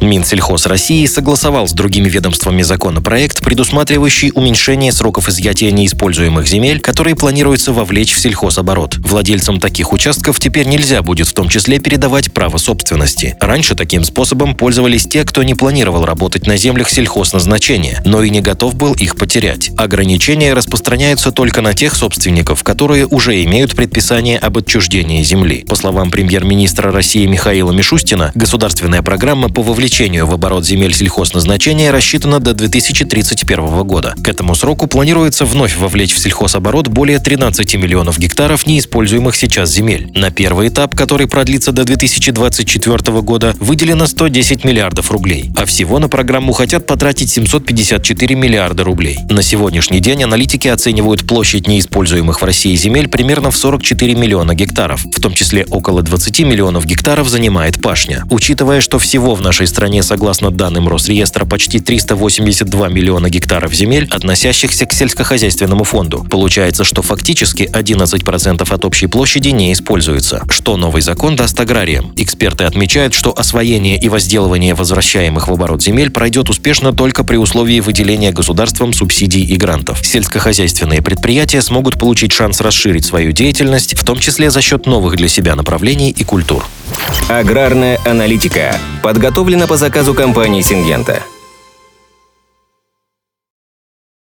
Минсельхоз России согласовал с другими ведомствами законопроект, предусматривающий уменьшение сроков изъятия неиспользуемых земель, которые планируется вовлечь в сельхозоборот. Владельцам таких участков теперь нельзя будет в том числе передавать право собственности. Раньше таким способом пользовались те, кто не планировал работать на землях сельхозназначения, но и не готов был их потерять. Ограничения распространяются только на тех собственников, которые уже имеют предписание об отчуждении земли. По словам премьер-министра России Михаила Мишустина, государственная программа по вовлечению вовлечению в оборот земель сельхозназначения рассчитано до 2031 года. К этому сроку планируется вновь вовлечь в сельхозоборот более 13 миллионов гектаров неиспользуемых сейчас земель. На первый этап, который продлится до 2024 года, выделено 110 миллиардов рублей, а всего на программу хотят потратить 754 миллиарда рублей. На сегодняшний день аналитики оценивают площадь неиспользуемых в России земель примерно в 44 миллиона гектаров, в том числе около 20 миллионов гектаров занимает пашня. Учитывая, что всего в нашей стране стране, согласно данным Росреестра, почти 382 миллиона гектаров земель, относящихся к сельскохозяйственному фонду. Получается, что фактически 11% от общей площади не используется. Что новый закон даст аграриям? Эксперты отмечают, что освоение и возделывание возвращаемых в оборот земель пройдет успешно только при условии выделения государством субсидий и грантов. Сельскохозяйственные предприятия смогут получить шанс расширить свою деятельность, в том числе за счет новых для себя направлений и культур. Аграрная аналитика подготовлена по заказу компании «Сингента».